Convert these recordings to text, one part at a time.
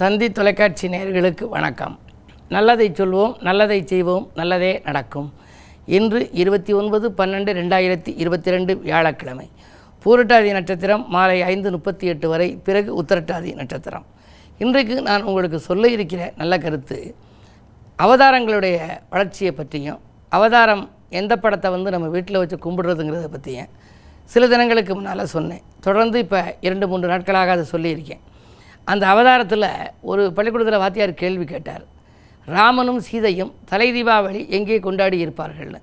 தந்தி தொலைக்காட்சி நேர்களுக்கு வணக்கம். நல்லதை சொல்வோம் நல்லதை செய்வோம் நல்லதே நடக்கும். இன்று இருபத்தி ஒன்பது பன்னெண்டு ரெண்டாயிரத்தி இருபத்தி ரெண்டு வியாழக்கிழமை. பூரட்டாதி நட்சத்திரம் மாலை ஐந்து முப்பத்தி எட்டு வரை பிறகு உத்தரட்டாதி நட்சத்திரம். இன்றைக்கு நான் உங்களுக்கு சொல்ல இருக்கிற நல்ல கருத்து அவதாரங்களுடைய வளர்ச்சியை பற்றியும் அவதாரம் எந்த படத்தை வந்து நம்ம வீட்டில் வச்சு கும்பிடுறதுங்கிறத பற்றியும் சில தினங்களுக்கு முன்னால் சொன்னேன். தொடர்ந்து இப்போ இரண்டு மூன்று நாட்களாக அதை சொல்லியிருக்கேன். அந்த அவதாரத்தில் ஒரு பள்ளிக்கூடத்தில் வாத்தியார் கேள்வி கேட்டார். ராமனும் சீதையும் தலை தீபாவளி எங்கே கொண்டாடி இருப்பார்கள்னு.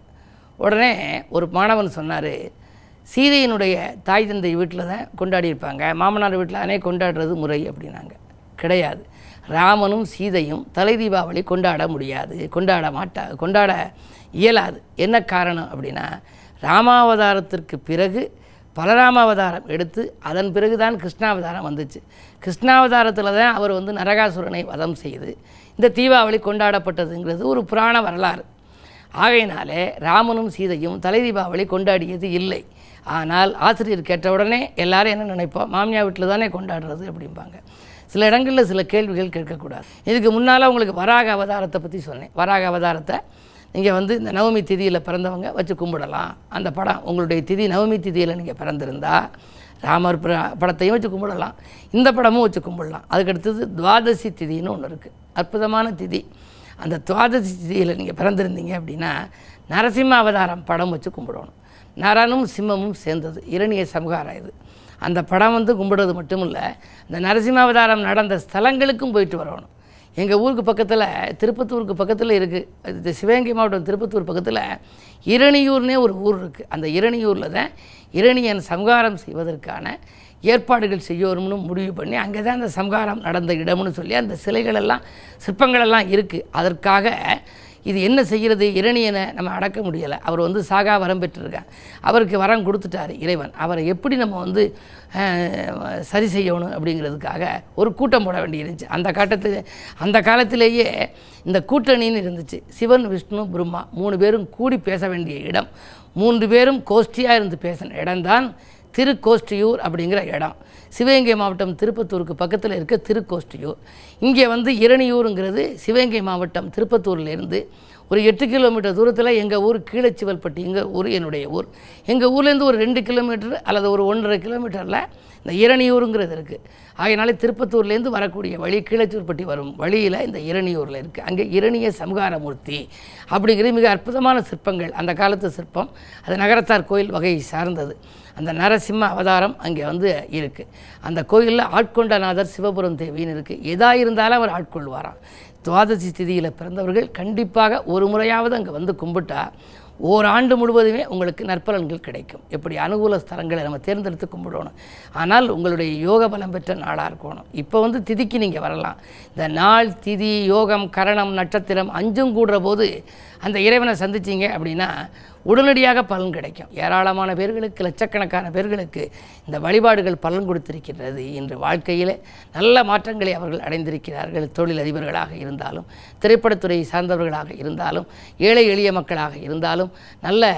உடனே ஒரு மாணவன் சொன்னார் சீதையினுடைய தாய் தந்தை வீட்டில் தான் கொண்டாடி இருப்பாங்க. மாமனார் வீட்டில் அனே கொண்டாடுறது முறை அப்படின்னாங்க. கிடையாது. ராமனும் சீதையும் தலை தீபாவளி கொண்டாட முடியாது. கொண்டாட மாட்டா கொண்டாட இயலாது. என்ன காரணம் அப்படின்னா ராமாவதாரத்திற்கு பிறகு பலராமாவதாரம் எடுத்து அதன் பிறகு தான் கிருஷ்ணாவதாரம் வந்துச்சு. கிருஷ்ணாவதாரத்தில் தான் அவர் வந்து நரகாசுரனை வதம் செய்து இந்த தீபாவளி கொண்டாடப்பட்டதுங்கிறது ஒரு புராண வரலாறு. ஆகையினாலே ராமனும் சீதையும் தலை தீபாவளி கொண்டாடியது இல்லை. ஆனால் ஆசிரியர் கேட்ட உடனே எல்லாரும் என்ன நினைப்போம்? மாமியார் வீட்டில் தானே கொண்டாடுறது அப்படிம்பாங்க. சில இடங்களில் சில கேள்விகள் கேட்கக்கூடாது. இதுக்கு முன்னால் உங்களுக்கு வராக அவதாரத்தை பற்றி சொன்னேன். வராக அவதாரத்தை நீங்கள் வந்து இந்த நவமி திதியில் பிறந்தவங்க வச்சு கும்பிடலாம். அந்த படம் உங்களுடைய திதி நவமி திதியில் நீங்கள் பிறந்திருந்தா ராமர் படத்தையும் வச்சு கும்பிடலாம். இந்த படமும் வச்சு கும்பிடலாம். அதுக்கடுத்தது துவாதசி திதின்னு ஒன்று இருக்குது அற்புதமான திதி. அந்த துவாதசி திதியில் நீங்கள் பிறந்திருந்தீங்க அப்படின்னா நரசிம்ம அவதாரம் படம் வச்சு கும்பிடணும். நரனும் சிம்மமும் சேர்ந்தது. இரணிய சமகாரம் இது. அந்த படம் வந்து கும்பிடுறது மட்டும் இல்லை இந்த நரசிம்ம அவதாரம் நடந்த ஸ்தலங்களுக்கும் போயிட்டு வரணும். எங்கள் ஊருக்கு பக்கத்தில் திருப்பத்தூருக்கு பக்கத்தில் இருக்குது இது சிவகங்கை மாவட்டம் திருப்பத்தூர் பக்கத்தில் இரணியூர்னே ஒரு ஊர் இருக்குது அந்த இரணியூரில் தான் இரணியன் சம்ஹாரம் செய்வதற்கான ஏற்பாடுகள் செய்யணும்னு முடிவு பண்ணி அங்கே தான் அந்த சம்ஹாரம் நடந்த இடம்னு சொல்லி அந்த சிலைகளெல்லாம் சிற்பங்களெல்லாம் இருக்குது அதற்காக இது என்ன செய்கிறது? இரணியனை நம்ம அடக்க முடியலை. அவர் வந்து சாகா வரம் பெற்றிருக்கார். அவருக்கு வரம் கொடுத்துட்டாரு இறைவன். அவரை எப்படி நம்ம வந்து சரி செய்யணும் அப்படிங்கிறதுக்காக ஒரு கூட்டம் போட வேண்டியிருந்துச்சு அந்த காட்டத்தில் அந்த காலத்திலேயே இந்த கூட்டணின்னு இருந்துச்சு. சிவன் விஷ்ணு பிரம்மா மூணு பேரும் கூடி பேச வேண்டிய இடம். மூன்று பேரும் கோஷ்டியாக இருந்து பேசின இடம்தான் திருக்கோஷ்டியூர் அப்படிங்கிற இடம். சிவகங்கை மாவட்டம் திருப்பத்தூருக்கு பக்கத்தில் இருக்க திருக்கோஷ்டியூர். இங்கே வந்து இரணியூருங்கிறது சிவகங்கை மாவட்டம் திருப்பத்தூர்லேருந்து ஒரு எட்டு கிலோமீட்டர் தூரத்தில் எங்கள் ஊர் கீழச்சிவல்பட்டி எங்கள் ஊர் என்னுடைய ஊர். எங்கள் ஊர்லேருந்து ஒரு ரெண்டு கிலோமீட்டர் அல்லது ஒரு ஒன்றரை கிலோமீட்டரில் இந்த இரணியூருங்கிறது இருக்குது ஆகையினாலே திருப்பத்தூர்லேருந்து வரக்கூடிய வழி கீழச்சூர்பட்டி வரும் வழியில் இந்த இரணியூரில் இருக்குது அங்கே இரணிய சமகாரமூர்த்தி அப்படிங்கிற மிக அற்புதமான சிற்பங்கள் அந்த காலத்து சிற்பம் அது நகரத்தார் கோயில் வகையை சார்ந்தது. அந்த நரசிம்ம அவதாரம் அங்கே வந்து இருக்குது அந்த கோயிலில் ஆட்கொண்டநாதர் சிவபுரம் தேவின்னு இருக்குது எதாக இருந்தாலும் அவர் ஆட்கொள்வாராம். துவாதசி திதியில் பிறந்தவர்கள் கண்டிப்பாக ஒரு முறையாவது அங்கே வந்து கும்பிட்டா ஓராண்டு முழுவதுமே உங்களுக்கு நற்பலன்கள் கிடைக்கும். எப்படி அனுகூல ஸ்தலங்களை நம்ம தேர்ந்தெடுத்து கும்பிடணும். ஆனால் உங்களுடைய யோக பலம் பெற்ற நாளாக இருக்கணும். இப்போ வந்து திதிக்கு நீங்கள் வரலாம். இந்த நாள் திதி யோகம் கரணம் நட்சத்திரம் அஞ்சும் கூடுற போது அந்த இறைவனை சந்திச்சிங்க அப்படின்னா உடனடியாக பலன் கிடைக்கும். ஏராளமான பேர்களுக்கு லட்சக்கணக்கான பேர்களுக்கு இந்த வழிபாடுகள் பலன் கொடுத்திருக்கின்றது. இன்று வாழ்க்கையில் நல்ல மாற்றங்களை அவர்கள் அடைந்திருக்கிறார்கள். தொழில் அதிபர்களாக இருந்தாலும் திரைப்படத்துறையை சார்ந்தவர்களாக இருந்தாலும் ஏழை எளிய மக்களாக இருந்தாலும் நல்ல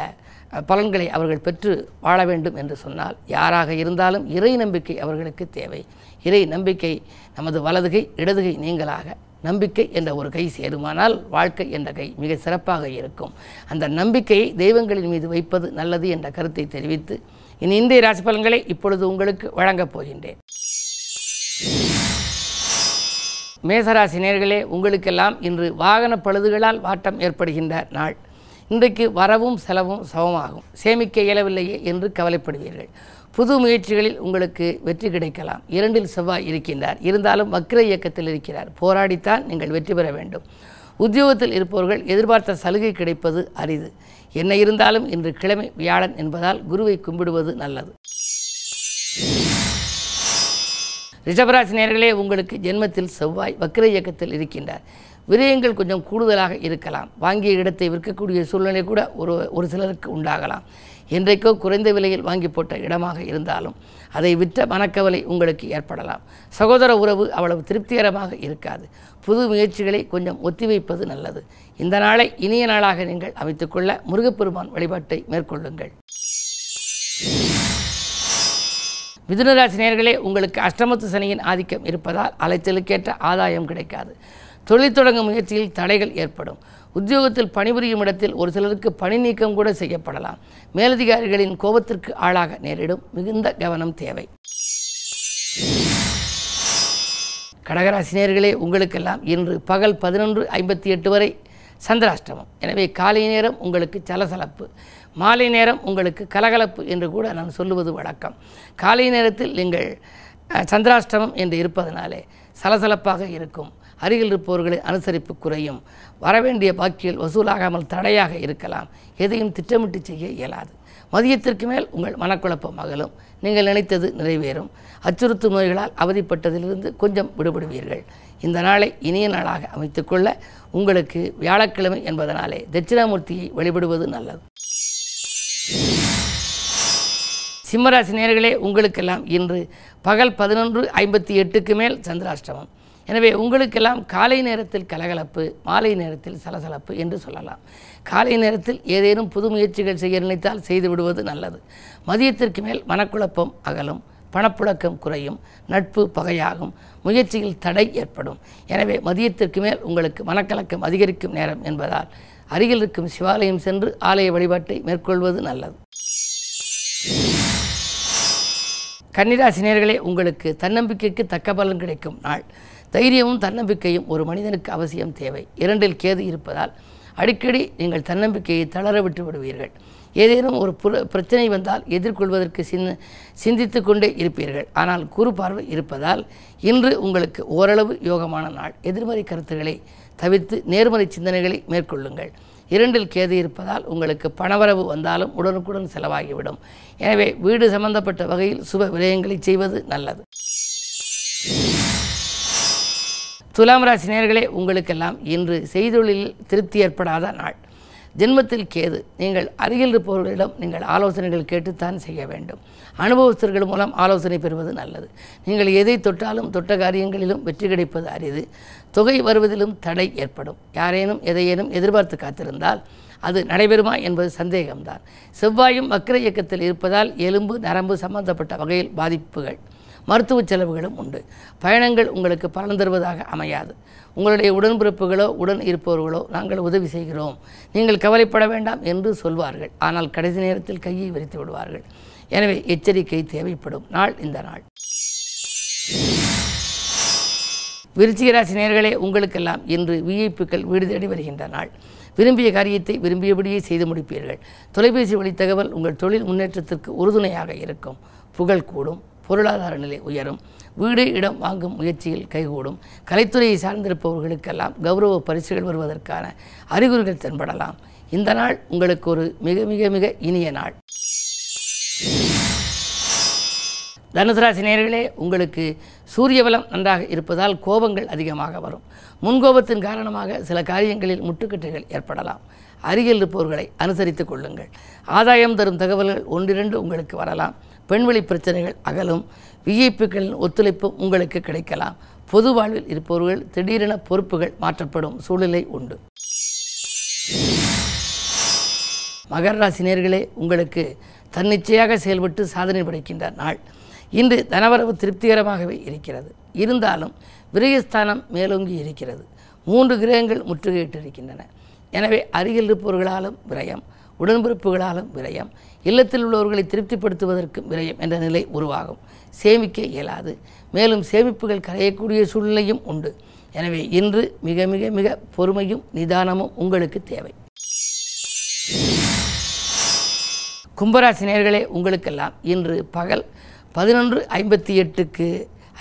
பலன்களை அவர்கள் பெற்று வாழ வேண்டும் என்று சொன்னால் யாராக இருந்தாலும் இறை நம்பிக்கை அவர்களுக்கு தேவை. இறை நம்பிக்கை நமது வலதுகை இடதுகை நீங்களாக நம்பிக்கை என்ற ஒரு கை சேருமானால் வாழ்க்கை என்ற கை மிக சிறப்பாக இருக்கும். அந்த நம்பிக்கையை தெய்வங்களின் மீது வைப்பது நல்லது என்ற கருத்தை தெரிவித்து இனி இந்திய ராசி பலன்களை இப்பொழுது உங்களுக்கு வழங்கப் போகின்றேன். மேசராசி நேர்களே உங்களுக்கெல்லாம் இன்று வாகன பழுதுகளால் வாட்டம் ஏற்படுகின்ற நாள். இன்றைக்கு வரவும் செலவும் சமமாகும். சேமிக்க இயலவில்லையே என்று கவலைப்படுவீர்கள். புது முயற்சிகளில் உங்களுக்கு வெற்றி கிடைக்கலாம். இரண்டில் செவ்வாய் இருக்கின்றார். இருந்தாலும் வக்ர இயக்கத்தில் இருக்கிறார். போராடித்தான் நீங்கள் வெற்றி பெற வேண்டும். உத்தியோகத்தில் இருப்பவர்கள் எதிர்பார்த்த சலுகை கிடைப்பது அரிது. என்ன இருந்தாலும் இன்று கிழமை வியாழன் என்பதால் குருவை கும்பிடுவது நல்லது. ரிஷபராசி நேர்களே உங்களுக்கு ஜென்மத்தில் செவ்வாய் வக்ர இயக்கத்தில் இருக்கின்றார். விரயங்கள் கொஞ்சம் கூடுதலாக இருக்கலாம். வாங்கிய இடத்தை விற்கக்கூடிய சூழ்நிலை கூட ஒரு ஒரு சிலருக்கு உண்டாகலாம். என்றைக்கோ குறைந்த விலையில் வாங்கி போட்ட இடமாக இருந்தாலும் அதை விற்ற மனக்கவலை உங்களுக்கு ஏற்படலாம். சகோதர உறவு அவ்வளவு திருப்திகரமாக இருக்காது. புது முயற்சிகளை கொஞ்சம் ஒத்திவைப்பது நல்லது. இந்த நாளை இனிய நாளாக நீங்கள் அமைத்துக்கொள்ள முருகப்பெருமான் வழிபாட்டை மேற்கொள்ளுங்கள். மிதுனராசி நேர்களே உங்களுக்கு அஷ்டமத்து சனியின் ஆதிக்கம் இருப்பதால் அலைச்சலுக்கேற்ற ஆதாயம் கிடைக்காது. தொழில் தொடங்கும் முயற்சியில் தடைகள் ஏற்படும். உத்தியோகத்தில் பணிபுரியும் இடத்தில் ஒரு சிலருக்கு பணி நீக்கம் கூட செய்யப்படலாம். மேலதிகாரிகளின் கோபத்திற்கு ஆளாக நேரிடும். மிகுந்த கவனம் தேவை. கடகராசினியர்களே உங்களுக்கெல்லாம் இன்று பகல் பதினொன்று ஐம்பத்தி எட்டு வரை சந்திராஷ்டமம். எனவே காலை நேரம் உங்களுக்கு சலசலப்பு. மாலை நேரம் உங்களுக்கு கலகலப்பு என்று கூட நான் சொல்லுவது வழக்கம். காலை நேரத்தில் நீங்கள் சந்திராஷ்டமம் என்று இருப்பதனாலே சலசலப்பாக இருக்கும். அருகில் இருப்பவர்களை அனுசரிப்பு குறையும். வரவேண்டிய பாக்கியில் வசூலாகாமல் தடையாக இருக்கலாம். எதையும் திட்டமிட்டு செய்ய இயலாது. மதியத்திற்கு மேல் உங்கள் மனக்குழப்பம் அகலும். நீங்கள் நினைத்தது நிறைவேறும். அச்சுறுத்தும் நோய்களால் அவதிப்பட்டதிலிருந்து கொஞ்சம் விடுபடுவீர்கள். இந்த நாளை இனிய நாளாக அமைத்துக்கொள்ள உங்களுக்கு வியாழக்கிழமை என்பதனாலே தட்சிணாமூர்த்தியை வழிபடுவது நல்லது. சிம்மராசி நேர்களே உங்களுக்கெல்லாம் இன்று பகல் பதினொன்று ஐம்பத்தி எட்டுக்கு மேல் சந்திராஷ்டமம். எனவே உங்களுக்கெல்லாம் காலை நேரத்தில் கலகலப்பு மாலை நேரத்தில் சலசலப்பு என்று சொல்லலாம். காலை நேரத்தில் ஏதேனும் புது முயற்சிகள் செய்ய நினைத்தால் செய்து விடுவது நல்லது. மதியத்திற்கு மேல் மனக்குழப்பம் அகலும் பணப்புழக்கம் குறையும் நட்பு பகையாகும் முயற்சியில் தடை ஏற்படும். எனவே மதியத்திற்கு மேல் உங்களுக்கு மனக்கலக்கம் அதிகரிக்கும் நேரம் என்பதால் அருகில் இருக்கும் சிவாலயம் சென்று ஆலய வழிபாட்டை மேற்கொள்வது நல்லது. கன்னிராசினியர்களே உங்களுக்கு தன்னம்பிக்கைக்கு தக்க பலன் கிடைக்கும் நாள். தைரியமும் தன்னம்பிக்கையும் ஒரு மனிதனுக்கு அவசியம் தேவை. இரண்டில் கேது இருப்பதால் அடிக்கடி நீங்கள் தன்னம்பிக்கையை தளர விட்டு விடுவீர்கள். ஏதேனும் ஒரு புற பிரச்சனை வந்தால் எதிர்கொள்வதற்கு சின்ன சிந்தித்து கொண்டே இருப்பீர்கள். ஆனால் குறு பார்வை இருப்பதால் இன்று உங்களுக்கு ஓரளவு யோகமான நாள். எதிர்மறை கருத்துக்களை தவிர்த்து நேர்மறை சிந்தனைகளை மேற்கொள்ளுங்கள். இரண்டில் கேது இருப்பதால் உங்களுக்கு பணவரவு வந்தாலும் உடனுக்குடன் செலவாகிவிடும். எனவே வீடு சம்பந்தப்பட்ட வகையில் சுப விரயங்களை செய்வது நல்லது. துலாம் ராசி நேர்களே உங்களுக்கெல்லாம் இன்று செய்தொழிலில் திருப்தி ஏற்படாத நாள். ஜென்மத்தில் கேது. நீங்கள் அருகில் இருப்பவர்களிடம் நீங்கள் ஆலோசனைகள் கேட்டுத்தான் செய்ய வேண்டும். அனுபவஸ்தர்கள் மூலம் ஆலோசனை பெறுவது நல்லது. நீங்கள் எதை தொட்டாலும் தொட்ட காரியங்களிலும் வெற்றி கிடைப்பது அரிது. தொகை வருவதிலும் தடை ஏற்படும். யாரேனும் எதையேனும் எதிர்பார்த்து காத்திருந்தால் அது நடைபெறுமா என்பது சந்தேகம்தான். செவ்வாயும் வக்கர இயக்கத்தில் இருப்பதால் எலும்பு நரம்பு சம்பந்தப்பட்ட வகையில் பாதிப்புகள். மருத்துவ செலவுகளும் உண்டு. பயணங்கள் உங்களுக்கு பலன் தருவதாக அமையாது. உங்களுடைய உடன்பிறப்புகளோ உடன் இருப்பவர்களோ நாங்கள் உதவி செய்கிறோம். நீங்கள் கவலைப்பட வேண்டாம் என்று சொல்வார்கள். ஆனால் கடைசி நேரத்தில் கையை விரித்து விடுவார்கள். எனவே எச்சரிக்கை தேவைப்படும். நாள் இந்த நாள். விருச்சிகராசி நேர்களே உங்களுக்கெல்லாம் இன்று விஐப்புக்கள் வீடு தேடி வருகின்ற நாள். விரும்பிய காரியத்தை விரும்பியபடியே செய்து முடிப்பீர்கள். தொலைபேசி வழி தகவல் உங்கள் தொழில் முன்னேற்றத்திற்கு உறுதுணையாக இருக்கும். புகழ் கூடும். பொருளாதார நிலை உயரும். வீடு இடம் வாங்கும் முயற்சியில் கைகூடும். கலைத்துறையை சார்ந்திருப்பவர்களுக்கெல்லாம் கௌரவ பரிசுகள் வருவதற்கான அறிகுறிகள் தென்படலாம். இந்த நாள் உங்களுக்கு ஒரு மிக மிக மிக இனிய நாள். தனுசராசி நேர்களே உங்களுக்கு சூரிய பலம் நன்றாக இருப்பதால் கோபங்கள் அதிகமாக வரும். முன்கோபத்தின் காரணமாக சில காரியங்களில் முட்டுக்கட்டைகள் ஏற்படலாம். அருகில் இருப்பவர்களை அனுசரித்துக் கொள்ளுங்கள். ஆதாயம் தரும் தகவல்கள் ஒன்றிரண்டு உங்களுக்கு வரலாம். பெண்வெளி பிரச்சனைகள் அகலும். விஐப்புகளின் ஒத்துழைப்பு உங்களுக்கு கிடைக்கலாம். பொது வாழ்வில் இருப்பவர்கள் திடீரென பொறுப்புகள் மாற்றப்படும் சூழ்நிலை உண்டு. மகர ராசினியர்களே உங்களுக்கு தன்னிச்சையாக செயல்பட்டு சாதனை படைக்கின்ற நாள். இன்று தனவரவு திருப்திகரமாகவே இருக்கிறது. இருந்தாலும் விரயஸ்தானம் மேலோங்கி இருக்கிறது. மூன்று கிரகங்கள் முற்றுகையிட்டு இருக்கின்றன எனவே அருகில் இருப்பவர்களாலும் விரயம். உடன்பிறப்புகளாலும் விரயம் இல்லத்தில் உள்ளவர்களை திருப்திப்படுத்துவதற்கும் விரயம் என்ற நிலை உருவாகும். சேமிக்க இயலாது. மேலும் சேமிப்புகள் கரையக்கூடிய சூழ்நிலையும் உண்டு. எனவே இன்று மிக மிக மிக பொறுமையும் நிதானமும் உங்களுக்கு தேவை. கும்பராசினியர்களே உங்களுக்கெல்லாம் இன்று பகல் பதினொன்று ஐம்பத்தி எட்டுக்கு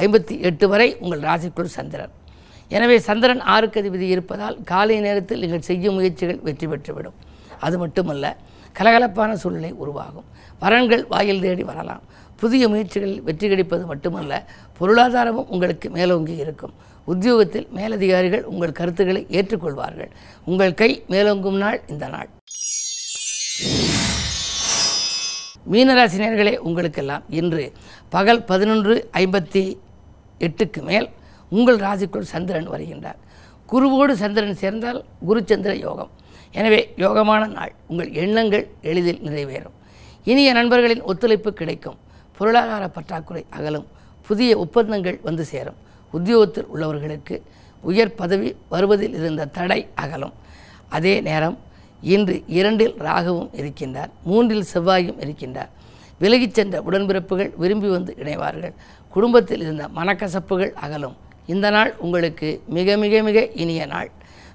ஐம்பத்தி எட்டு வரை உங்கள் ராசிக்குள் சந்திரன். எனவே சந்திரன் ஆறுக்கு அதிபதி இருப்பதால் காலை நேரத்தில் நீங்கள் செய்யும் முயற்சிகள் வெற்றி பெற்றுவிடும். அது மட்டுமல்ல கலகலப்பான சூழ்நிலை உருவாகும். வரன்கள் வாயில் தேடி வரலாம். புதிய முயற்சிகளில் வெற்றி கிடைப்பது மட்டுமல்ல பொருளாதாரமும் உங்களுக்கு மேலோங்கி இருக்கும். உத்தியோகத்தில் மேலதிகாரிகள் உங்கள் கருத்துக்களை ஏற்றுக்கொள்வார்கள். உங்கள் கை மேலோங்கும் நாள் இந்த நாள். மீனராசினியர்களே உங்களுக்கெல்லாம் இன்று பகல் பதினொன்று ஐம்பத்தி எட்டுக்கு மேல் உங்கள் ராசிக்குள் சந்திரன் வருகின்றார். குருவோடு சந்திரன் சேர்ந்தால் குருச்சந்திர யோகம். எனவே யோகமான நாள். உங்கள் எண்ணங்கள் எளிதில் நிறைவேறும். இனிய நண்பர்களின் ஒத்துழைப்பு கிடைக்கும். பொருளாதார பற்றாக்குறை அகலும். புதிய ஒப்பந்தங்கள் வந்து சேரும். உத்தியோகத்தில் உள்ளவர்களுக்கு உயர் பதவி வருவதில் இருந்த தடை அகலும். அதே நேரம் இன்று இரண்டில் ராகவும் இருக்கின்றார். மூன்றில் செவ்வாயும் இருக்கின்றார். விலகிச் சென்ற உடன்பிறப்புகள் விரும்பி வந்து இணைவார்கள். குடும்பத்தில் இருந்த மனக்கசப்புகள் அகலும். இந்த நாள் உங்களுக்கு மிக மிக மிக இனிய நாள்.